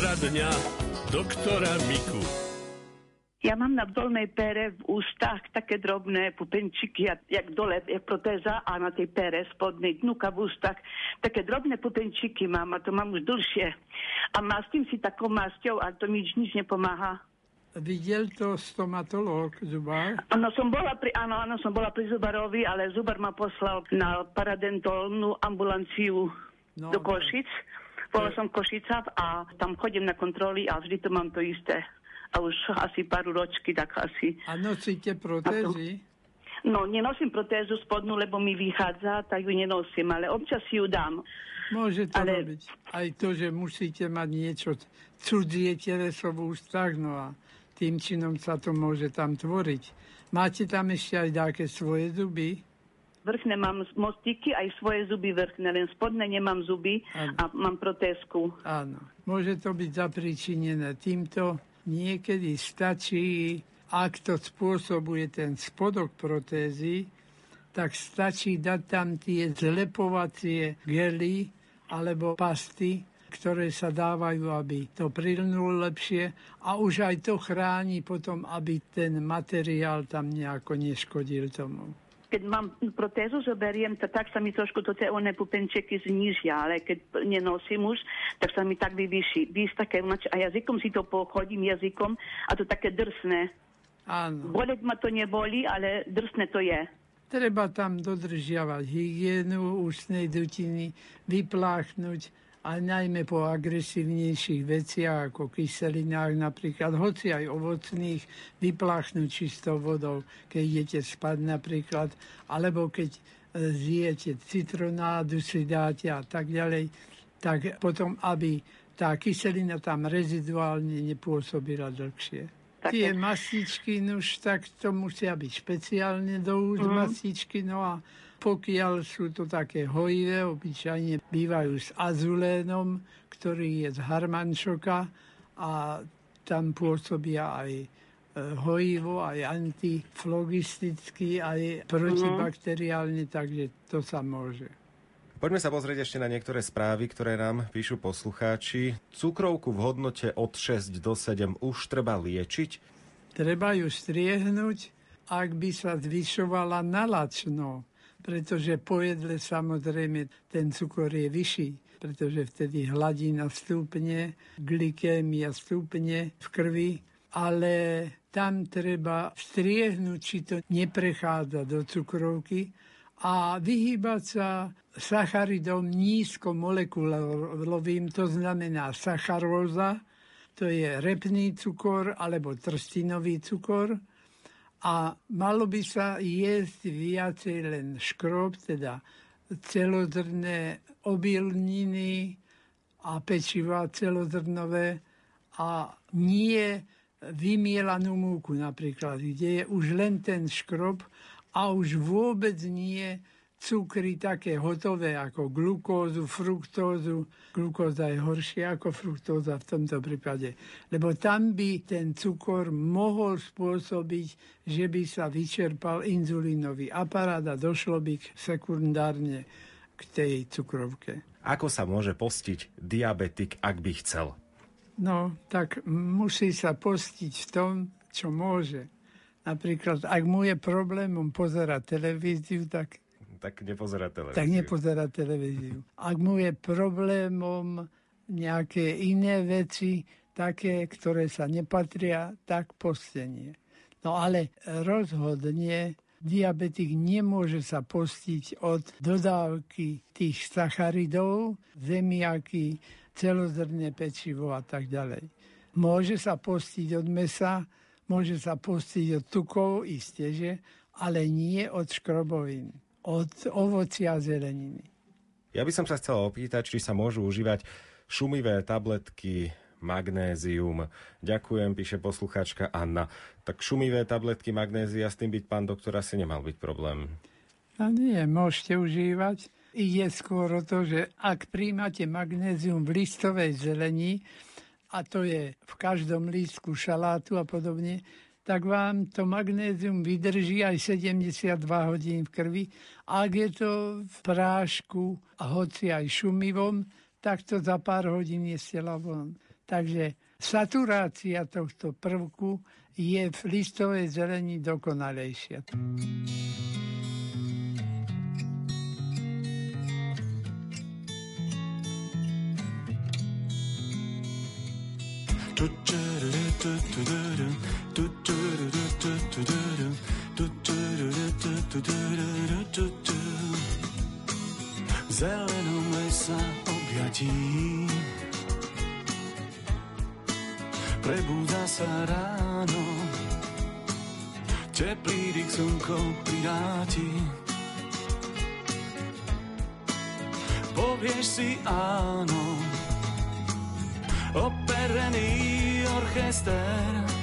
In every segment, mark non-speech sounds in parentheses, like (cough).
Poradňa doktora Miku. Ja mám na dolnej pere v ústach také drobné pupenčiky, jak, jak dole je protéza a na tej pere spodnej dnuka v ústach také drobné pupenčiky mám a to mám už dlhšie. A mastím si takou masťou a to mi nič, nič nepomáha. Videl to stomatológ, zubár? Áno, som bola pri, áno, áno, som bola pri zubarovi, ale zubar ma poslal na paradentolnú ambulanciu No, do Košic. Bola som v Košicách a tam chodím na kontroly a vždy to mám to isté. A už asi pár ročky, tak asi. A nosíte protézy? No, nenosím protézu spodnú, lebo mi vychádza, tak ju nenosím, ale občas ju dám. Môže to Ale- robiť. Aj to, že musíte mať niečo cudzie teleso v ústach, no a tým činom sa to môže tam tvoriť. Máte tam ešte aj také svoje zuby? Vrchné mám mostiky, aj svoje zuby vrchné, len spodné nemám zuby Áno. a mám protézku. Áno. Môže to byť zapričinené týmto. Niekedy stačí, ak to spôsobuje ten spodok protézy, tak stačí dať tam tie zlepovacie gely alebo pasty, ktoré sa dávajú, aby to prilnul lepšie a už aj to chráni potom, aby ten materiál tam nejako neškodil tomu. Keď mám protézu, zoberiem, to tak sa mi trošku to tie oné pupenčeky znižia, ale keď nenosím už, tak sa mi tak vyvyší. Vys také, a jazykom si to pochodím jazykom a to také drsné. Áno. Boleť ma to neboli, ale drsné to je. Treba tam dodržiavať hygienu ústnej dutiny, vypláchnuť a najmä po agresívnejších veciach ako kyselinách napríklad, hoci aj ovocných, vypláchnuť čistou vodou, keď idete spať napríklad, alebo keď e, zjete citronádu, si dáte a tak ďalej, tak potom, aby tá kyselina tam reziduálne nepôsobila dlhšie. Také- Tie mastičky, nuž, tak to musia byť špeciálne do úst mm. mastičky, no a pokiaľ sú to také hojivé, obyčajne bývajú s azulénom, ktorý je z harmančoka a tam pôsobia aj e, hojivo, aj antiflogisticky, aj protibakteriálne, takže to sa môže. Poďme sa pozrieť ešte na niektoré správy, ktoré nám píšu poslucháči. Cukrovku v hodnote od 6 do 7 už treba liečiť. Treba ju striehnúť, ak by sa zvyšovala nalačno, pretože po jedle samozrejme ten cukor je vyšší, pretože vtedy hladina stúpne, glykémia stúpne v krvi, ale tam treba striehnúť, či to neprechádza do cukrovky a vyhýbať sa sacharidom nízkomolekulovým, to znamená sacharóza, to je repný cukor alebo trstinový cukor a malo by sa jesť viacej len škrob, teda celozrné obilniny a pečiva celozrnové a nie vymielanú múku napríklad, kde je už len ten škrob a už vôbec nie cukry také hotové ako glukózu, fruktózu. Glukóza je horšia ako fruktóza v tomto prípade, lebo tam by ten cukor mohol spôsobiť, že by sa vyčerpal inzulínový aparát a došlo by k sekundárne k tej cukrovke. Ako sa môže postiť diabetik, ak by chcel? No, tak musí sa postiť v tom, čo môže. Napríklad, ak mu je problémom pozerať televíziu, tak Tak nepozerá televíziu. tak nepozerá televíziu. Ak mu je problémom nejaké iné veci, také, ktoré sa nepatria, tak postenie. No ale rozhodne diabetik nemôže sa postiť od dodávky tých sacharidov, zemiaky, celozrné pečivo a tak ďalej. Môže sa postiť od mesa, môže sa postiť od tukov, isté, že, ale nie od škrobovín, od ovocia a zeleniny. Ja by som sa chcel opýtať, či sa môžu užívať šumivé tabletky, magnézium. Ďakujem, píše posluchačka Anna. Tak šumivé tabletky magnézia, s tým byť pán doktor asi nemal byť problém. A nie, môžete užívať. Ide skôr o to, že ak príjmate magnézium v listovej zelení, a to je v každom lístku šalátu a podobne, tak vám to magnézium vydrží aj 72 hodín v krvi. Ak je to v prášku a hoci aj šumivom, tak to za pár hodín je stela von. Takže saturácia tohto prvku je v listovej zelení dokonalejšia. Zelenom lesa objatí. Prebúdza sa ráno. Teplý dých slnko pridáti Povieš si áno. Operený orchester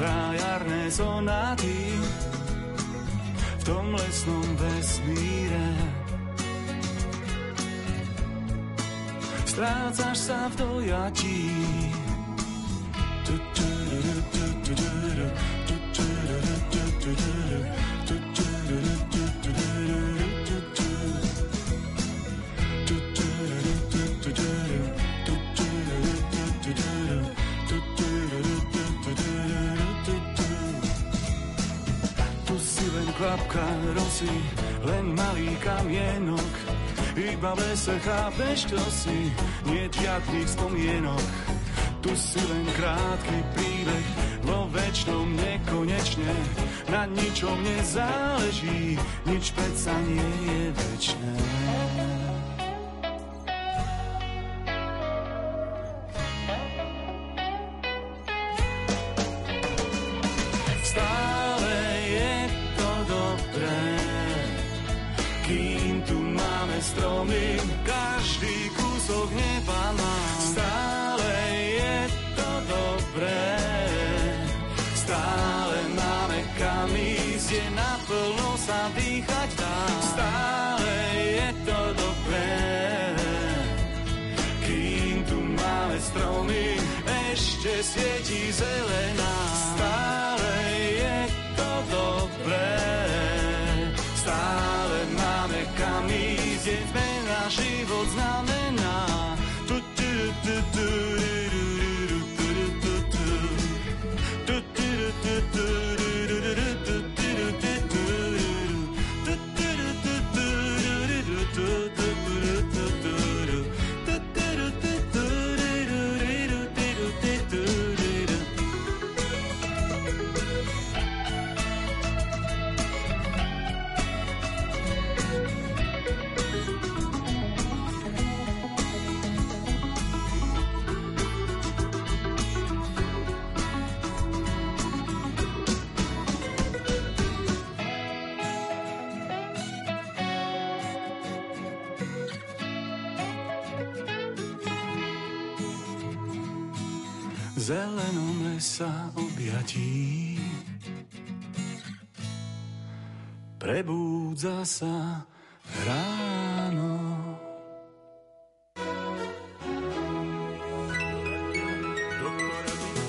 Hrá jarné sonáty V tom lesnom vesmíre strácaš sa v dojatí. Rosy, len malý kamienok, iba v lese chápeš, čo si, nie žiadnych spomienok. Tu si len krátky príbeh, vo väčšnom nekonečne. Na ničom nezáleží, nič predsa nie je väčšné. sail zelenom lesa objatí. Prebúdza sa ráno.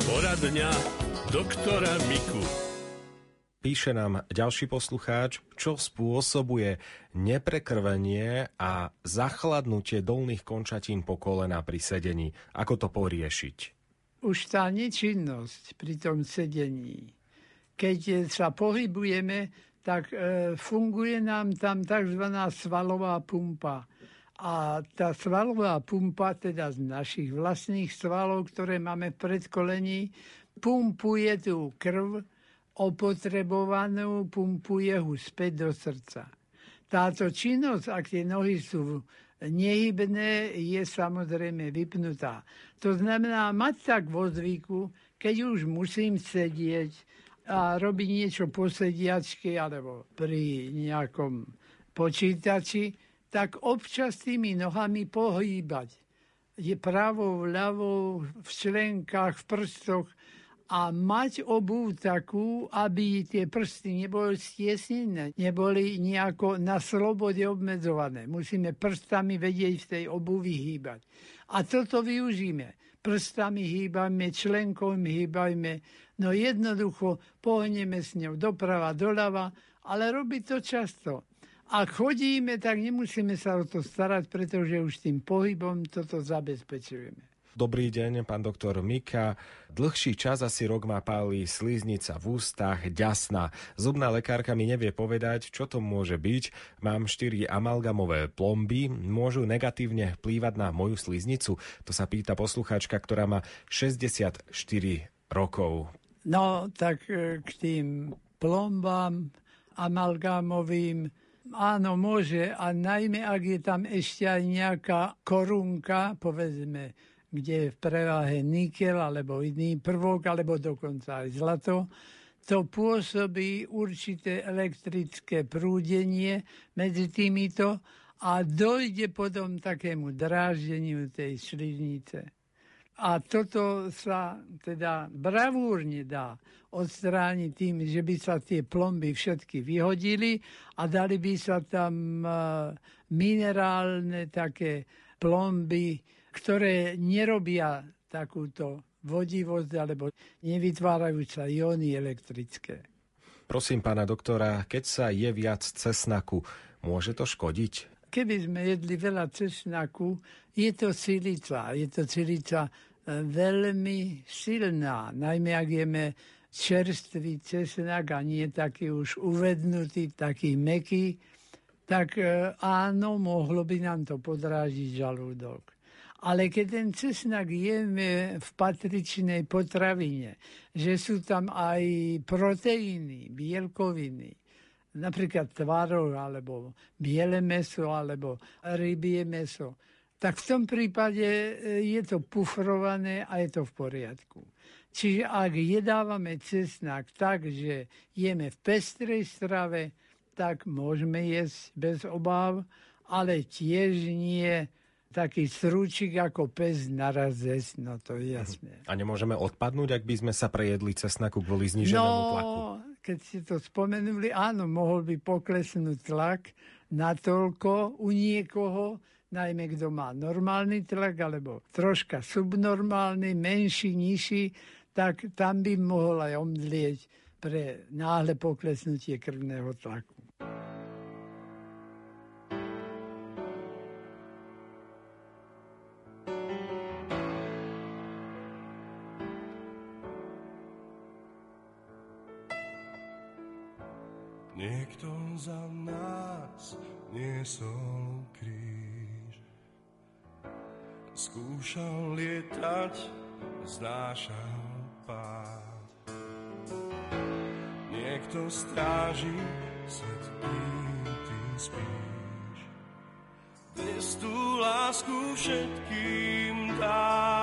Poradňa doktora Miku. Píše nám ďalší poslucháč, čo spôsobuje neprekrvenie a zachladnutie dolných končatín po kolena pri sedení. Ako to poriešiť? Už tá nečinnosť pri tom sedení, keď sa pohybujeme, tak e, funguje nám tam tzv. svalová pumpa. A tá svalová pumpa, teda z našich vlastných svalov, ktoré máme v predkolení, pumpuje tú krv opotrebovanú, pumpuje ho späť do srdca. Táto činnosť, ak tie nohy sú nehybné, je samozrejme vypnutá. To znamená mať tak vo zvyku, keď už musím sedieť a robiť niečo po sediačke alebo pri nejakom počítači, tak občas tými nohami pohýbať. Je pravou, ľavou, v členkách, v prstoch, a mať obu takú, aby tie prsty neboli stiesnené, neboli nejako na slobode obmedzované. Musíme prstami vedieť v tej obuvi hýbať. A toto využíme. Prstami hýbajme, členkom hýbajme, no jednoducho pohneme s ňou doprava, doľava, ale robiť to často. A chodíme, tak nemusíme sa o to starať, pretože už tým pohybom toto zabezpečujeme. Dobrý deň, pán doktor Mika. Dlhší čas, asi rok má páli slíznica v ústach, ďasná. Zubná lekárka mi nevie povedať, čo to môže byť. Mám štyri amalgamové plomby, môžu negatívne vplývať na moju slíznicu? To sa pýta poslucháčka, ktorá má 64 rokov. No, tak e, k tým plombám amalgamovým áno, môže, a najmä ak je tam ešte aj nejaká korunka, povedzme, kde je v preváhe nikel alebo iný prvok, alebo dokonca aj zlato, to pôsobí určité elektrické prúdenie medzi týmito a dojde potom takému dráždeniu tej sliznice. A toto sa teda bravúrne dá odstrániť tým, že by sa tie plomby všetky vyhodili a dali by sa tam e, minerálne také plomby, ktoré nerobia takúto vodivosť alebo nevytvárajú sa ióny elektrické. Prosím pána doktora, keď sa je viac cesnaku, môže to škodiť? Keby sme jedli veľa cesnaku, je to silica. Je to silica e, veľmi silná. Najmä ak jeme čerstvý cesnak a nie taký už uvednutý, taký meký, tak e, áno, mohlo by nám to podrážiť žalúdok. Ale keď ten cesnak jeme v patričnej potravine, že sú tam aj proteíny, bielkoviny, napríklad tvarov, alebo biele meso, alebo rybie meso, tak v tom prípade e, je to pufrované a je to v poriadku. Čiže ak jedávame cesnak tak, že jeme v pestrej strave, tak môžeme jesť bez obáv, ale tiež nie taký strúčik ako pes naraz zesť, no to je jasné. A nemôžeme odpadnúť, ak by sme sa prejedli cesnaku kvôli zniženému no, tlaku? keď ste to spomenuli, áno, mohol by poklesnúť tlak natoľko u niekoho, najmä kto má normálny tlak, alebo troška subnormálny, menší, nižší, tak tam by mohol aj omdlieť pre náhle poklesnutie krvného tlaku. Niekto za nás niesol kríž. Skúšal lietať, znášal pád. Niekto stráži svet, ty spíš. Dnes tú lásku všetkým dáš.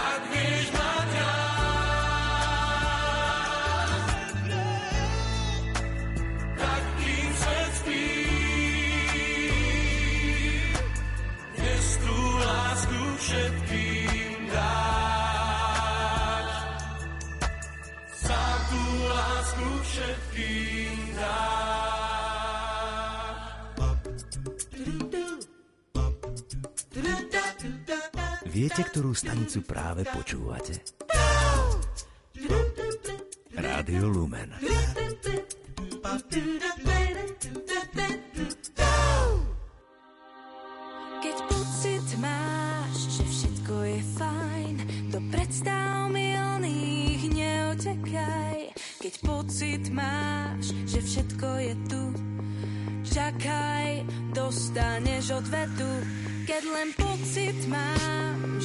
I Viete, ktorú stanicu práve počúvate? Rádio Lumen.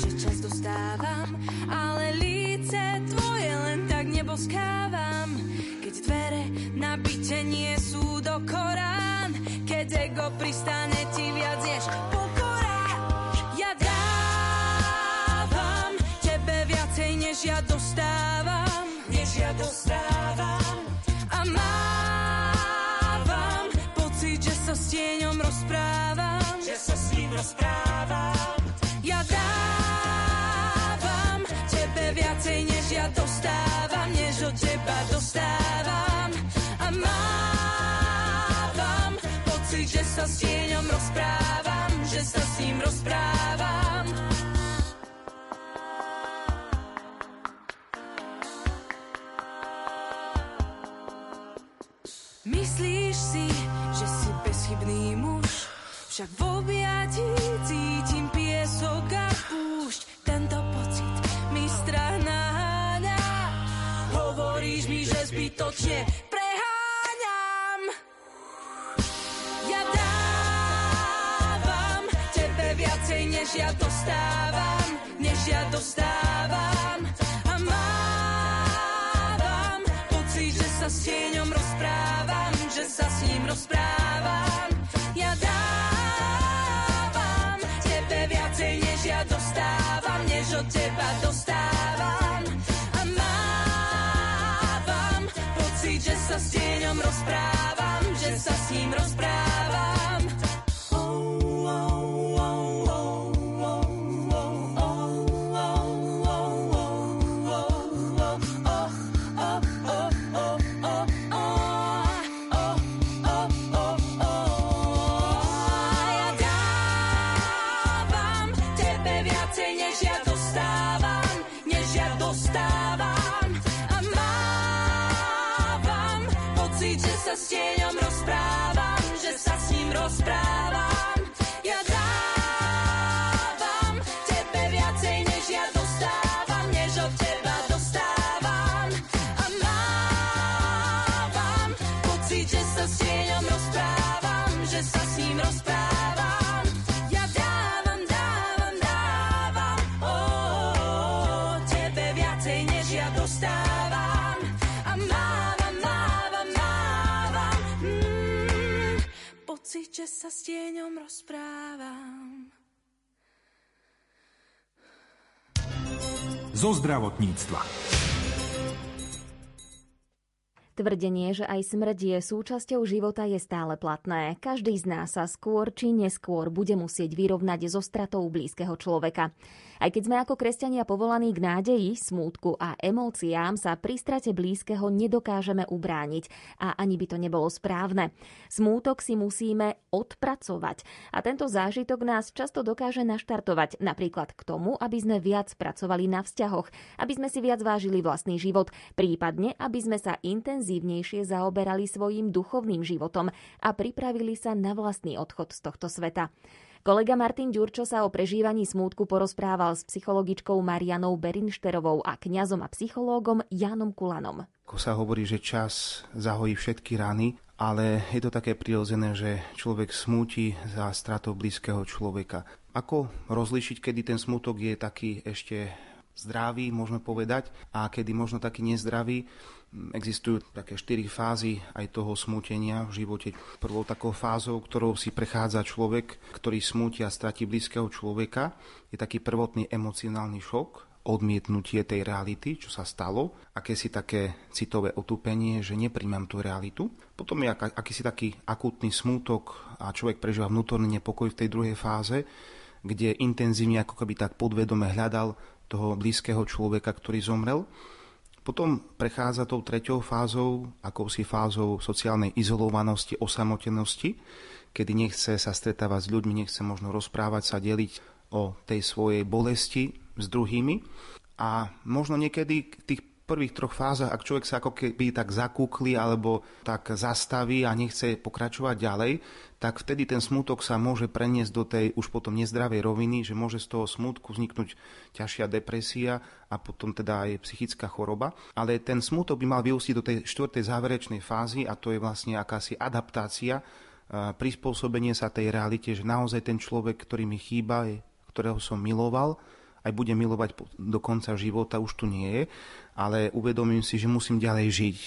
Že čas dostávam, ale líce tvoje len tak neboskávam. Keď dvere na byte nie sú do Korán, keď ego pristane ti viac než pokora. Ja dávam tebe viacej, než ja dostávam, než ja dostávam. A mávam pocit, že sa s tieňom rozprávam, že sa s ním rozprávam. Teba dostávam. A mávam pocit, že sa s tieňom rozprávam, že sa s ním rozprávam. Myslíš si, že si bezchybný muž, však v objatí zbytočne preháňam. Ja dávam tebe viacej, než ja dostávam, než ja dostávam. A mávam pocit, že sa s tieňom rozprávam, že sa s ním rozprávam. Ja dávam tebe viacej, než ja dostávam, než od teba dostávam. Že sa s tieňom rozprávam, že sa s ním rozprávam. S sa s tieňom rozprávam. zo zdravotníctva. Tvrdenie, že aj smrť je súčasťou života je stále platné. Každý z nás sa skôr či neskôr bude musieť vyrovnať so stratou blízkeho človeka. Aj keď sme ako kresťania povolaní k nádeji, smútku a emóciám, sa pri strate blízkeho nedokážeme ubrániť a ani by to nebolo správne. Smútok si musíme odpracovať a tento zážitok nás často dokáže naštartovať napríklad k tomu, aby sme viac pracovali na vzťahoch, aby sme si viac vážili vlastný život, prípadne aby sme sa intenzívnejšie zaoberali svojim duchovným životom a pripravili sa na vlastný odchod z tohto sveta. Kolega Martin Ďurčo sa o prežívaní smútku porozprával s psychologičkou Marianou Berinšterovou a kňazom a psychológom Jánom Kulanom. Ako sa hovorí, že čas zahojí všetky rany, ale je to také prirodzené, že človek smúti za stratou blízkeho človeka. Ako rozlišiť, kedy ten smútok je taký ešte zdravý, môžeme povedať, a kedy možno taký nezdravý? Existujú také štyri fázy aj toho smútenia v živote. Prvou takou fázou, ktorou si prechádza človek, ktorý smúti a stratí blízkeho človeka, je taký prvotný emocionálny šok, odmietnutie tej reality, čo sa stalo, aké si také citové otupenie, že nepríjmam tú realitu. Potom je akýsi taký akútny smútok a človek prežíva vnútorný nepokoj v tej druhej fáze, kde intenzívne ako keby tak podvedome hľadal toho blízkeho človeka, ktorý zomrel. Potom prechádza tou treťou fázou, akousi fázou sociálnej izolovanosti, osamotenosti, kedy nechce sa stretávať s ľuďmi, nechce možno rozprávať sa, deliť o tej svojej bolesti s druhými. A možno niekedy tých prvých troch fázach, ak človek sa ako keby tak zakúkli alebo tak zastaví a nechce pokračovať ďalej, tak vtedy ten smutok sa môže preniesť do tej už potom nezdravej roviny, že môže z toho smutku vzniknúť ťažšia depresia a potom teda aj psychická choroba. Ale ten smutok by mal vyústiť do tej štvrtej záverečnej fázy a to je vlastne akási adaptácia, prispôsobenie sa tej realite, že naozaj ten človek, ktorý mi chýba, ktorého som miloval, aj bude milovať do konca života, už tu nie je, ale uvedomím si, že musím ďalej žiť,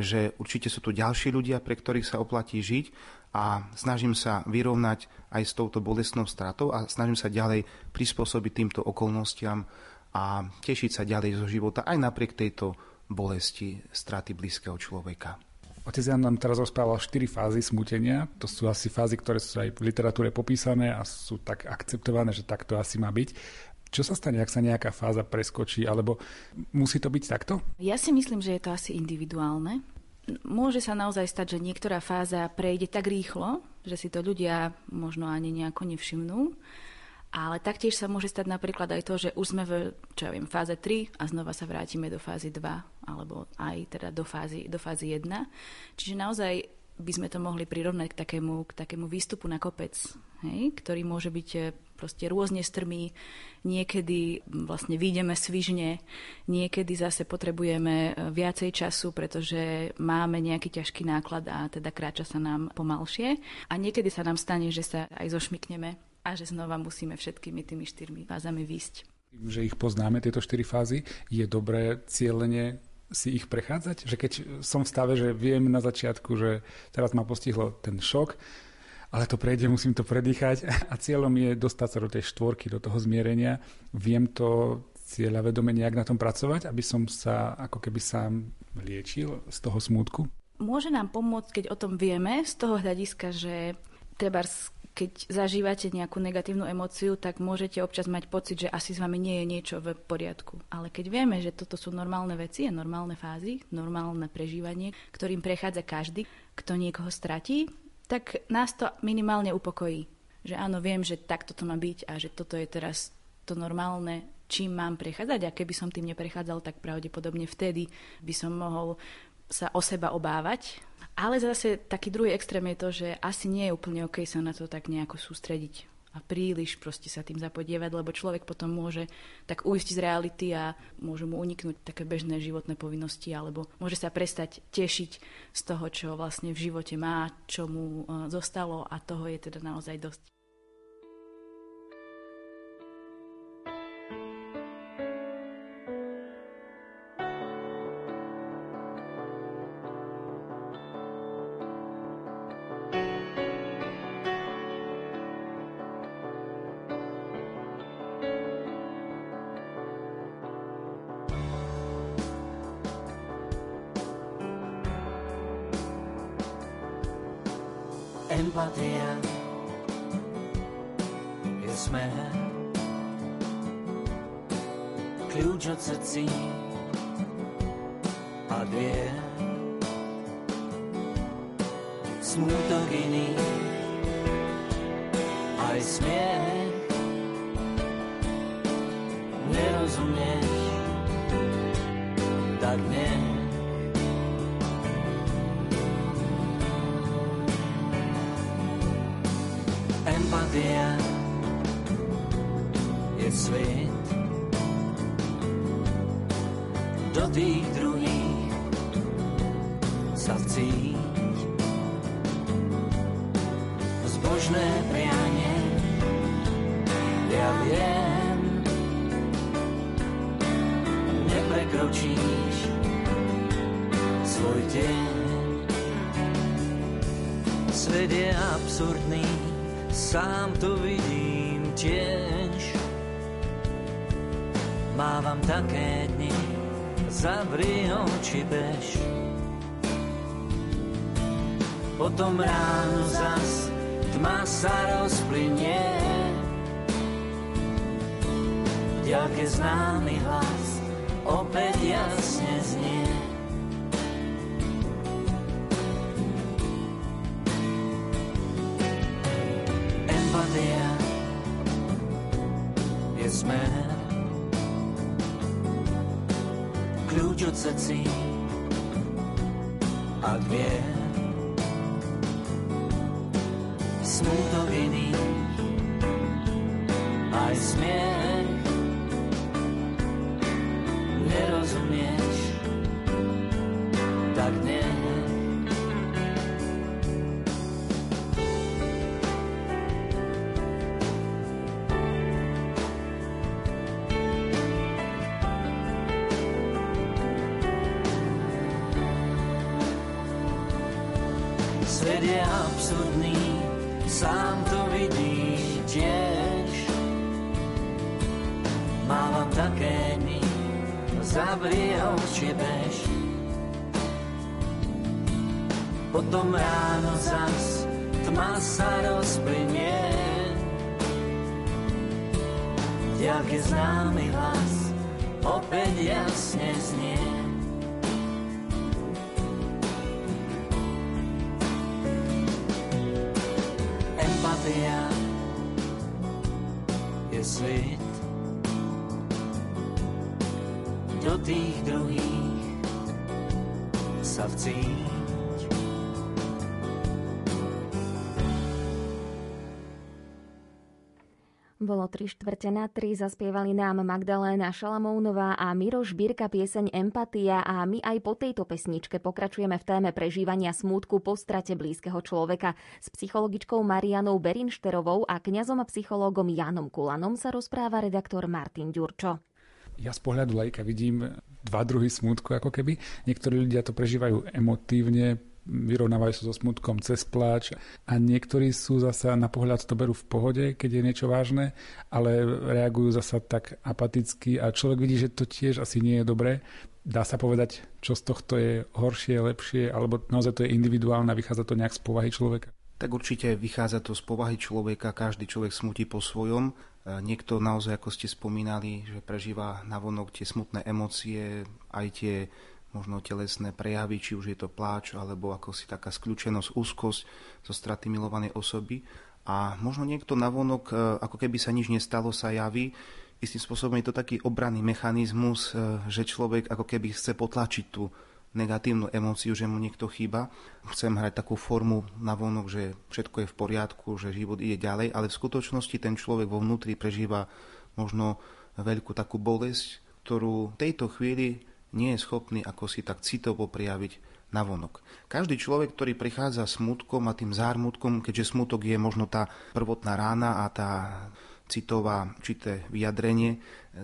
že určite sú tu ďalší ľudia, pre ktorých sa oplatí žiť a snažím sa vyrovnať aj s touto bolestnou stratou a snažím sa ďalej prispôsobiť týmto okolnostiam a tešiť sa ďalej zo života aj napriek tejto bolesti straty blízkeho človeka. Otec Jan nám teraz rozprával štyri fázy smutenia. To sú asi fázy, ktoré sú aj v literatúre popísané a sú tak akceptované, že tak to asi má byť. Čo sa stane, ak sa nejaká fáza preskočí, alebo musí to byť takto? Ja si myslím, že je to asi individuálne. Môže sa naozaj stať, že niektorá fáza prejde tak rýchlo, že si to ľudia možno ani nejako nevšimnú. Ale taktiež sa môže stať napríklad aj to, že už sme v čo ja viem, fáze 3 a znova sa vrátime do fázy 2 alebo aj teda do fázy, do fázy 1. Čiže naozaj by sme to mohli prirovnať k takému, k takému výstupu na kopec, hej, ktorý môže byť eh, proste rôzne strmý, niekedy vlastne výjdeme svižne, niekedy zase potrebujeme eh, viacej času, pretože máme nejaký ťažký náklad a teda kráča sa nám pomalšie a niekedy sa nám stane, že sa aj zošmykneme a že znova musíme všetkými tými štyrmi fázami výsť. Že ich poznáme, tieto štyri fázy, je dobré cieľene si ich prechádzať? Že keď som v stave, že viem na začiatku, že teraz ma postihlo ten šok, ale to prejde, musím to predýchať (laughs) a cieľom je dostať sa do tej štvorky, do toho zmierenia. Viem to cieľa vedome nejak na tom pracovať, aby som sa ako keby sám liečil z toho smútku? Môže nám pomôcť, keď o tom vieme, z toho hľadiska, že treba keď zažívate nejakú negatívnu emóciu, tak môžete občas mať pocit, že asi s vami nie je niečo v poriadku. Ale keď vieme, že toto sú normálne veci a normálne fázy, normálne prežívanie, ktorým prechádza každý, kto niekoho stratí, tak nás to minimálne upokojí. Že áno, viem, že takto to má byť a že toto je teraz to normálne, čím mám prechádzať a keby som tým neprechádzal, tak pravdepodobne vtedy by som mohol sa o seba obávať ale zase taký druhý extrém je to, že asi nie je úplne OK sa na to tak nejako sústrediť a príliš proste sa tým zapodievať, lebo človek potom môže tak ujsť z reality a môžu mu uniknúť také bežné životné povinnosti alebo môže sa prestať tešiť z toho, čo vlastne v živote má, čo mu e, zostalo a toho je teda naozaj dosť. Empatia je smer. Kľúč od srdcí a dvier. Smutok iný, aj smiech. Nerozumieš, tak nie. Empatia svet. Do tých druhých sa vcíť. Zbožné prianie, ja viem, neprekročíš svoj deň. Svet je absurdný, sám to vidím tiež. Mávam také dni, zavri oči bež. Potom ráno zas tma sa rozplynie. V ďalke známy hlas opäť jasne znie. Aj smiech Potom ráno zas tma sa rozplynie. Ďalke známy hlas opäť jasne znie. Empatia je svet do tých druhých sa vcíť. Bolo tri štvrte na tri, zaspievali nám Magdaléna Šalamónová a Miroš Birka pieseň Empatia a my aj po tejto pesničke pokračujeme v téme prežívania smútku po strate blízkeho človeka. S psychologičkou Marianou Berinšterovou a kňazom a psychológom Janom Kulanom sa rozpráva redaktor Martin Ďurčo. Ja z pohľadu lajka vidím dva druhy smútku ako keby. Niektorí ľudia to prežívajú emotívne, vyrovnávajú sa so smutkom cez pláč a niektorí sú zasa na pohľad to berú v pohode, keď je niečo vážne, ale reagujú zasa tak apaticky a človek vidí, že to tiež asi nie je dobré. Dá sa povedať, čo z tohto je horšie, lepšie, alebo naozaj to je individuálne vychádza to nejak z povahy človeka? Tak určite vychádza to z povahy človeka, každý človek smutí po svojom. Niekto naozaj, ako ste spomínali, že prežíva navonok tie smutné emócie, aj tie možno telesné prejavy, či už je to pláč, alebo ako si taká skľúčenosť, úzkosť zo straty milovanej osoby. A možno niekto navonok, ako keby sa nič nestalo, sa javí. Istým spôsobom je to taký obranný mechanizmus, že človek ako keby chce potlačiť tú negatívnu emóciu, že mu niekto chýba. Chcem hrať takú formu na vonok, že všetko je v poriadku, že život ide ďalej, ale v skutočnosti ten človek vo vnútri prežíva možno veľkú takú bolesť, ktorú v tejto chvíli nie je schopný ako si tak citovo prijaviť navonok. Každý človek, ktorý prichádza smutkom a tým zármutkom, keďže smutok je možno tá prvotná rána a tá citová čité vyjadrenie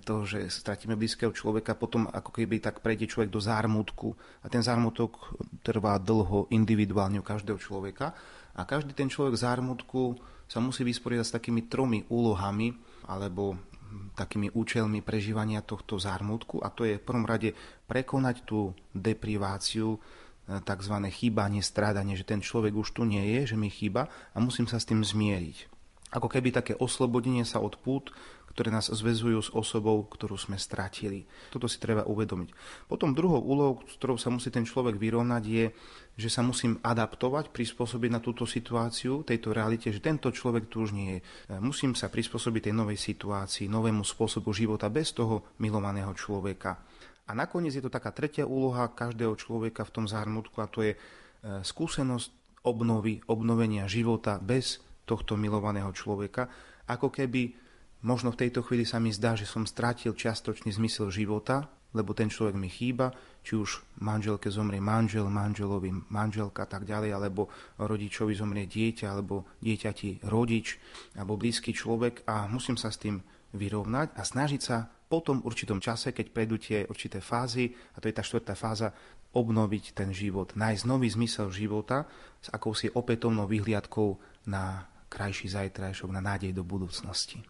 toho, že stratíme blízkeho človeka, potom ako keby tak prejde človek do zármutku a ten zármutok trvá dlho individuálne u každého človeka a každý ten človek zármutku sa musí vysporiadať s takými tromi úlohami alebo takými účelmi prežívania tohto zármutku a to je v prvom rade prekonať tú depriváciu, tzv. chýbanie, strádanie, že ten človek už tu nie je, že mi chýba a musím sa s tým zmieriť. Ako keby také oslobodenie sa od pút, ktoré nás zväzujú s osobou, ktorú sme stratili. Toto si treba uvedomiť. Potom druhou úlohou, s ktorou sa musí ten človek vyrovnať, je, že sa musím adaptovať, prispôsobiť na túto situáciu, tejto realite, že tento človek tu už nie je. Musím sa prispôsobiť tej novej situácii, novému spôsobu života bez toho milovaného človeka. A nakoniec je to taká tretia úloha každého človeka v tom zahrnutku a to je skúsenosť obnovy, obnovenia života bez tohto milovaného človeka, ako keby Možno v tejto chvíli sa mi zdá, že som strátil čiastočný zmysel života, lebo ten človek mi chýba, či už manželke zomrie manžel, manželovi manželka a tak ďalej, alebo rodičovi zomrie dieťa, alebo dieťati rodič, alebo blízky človek a musím sa s tým vyrovnať a snažiť sa po tom určitom čase, keď prejdú tie určité fázy, a to je tá štvrtá fáza, obnoviť ten život, nájsť nový zmysel života s akousi opätovnou vyhliadkou na krajší zajtrajšok, na nádej do budúcnosti.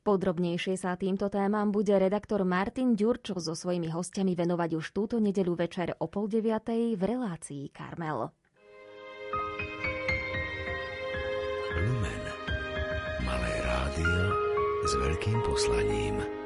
Podrobnejšie sa týmto témam bude redaktor Martin Ďurčo so svojimi hostiami venovať už túto nedeľu večer o pol deviatej v relácii Karmel. Lumen. Malé rádio s veľkým poslaním.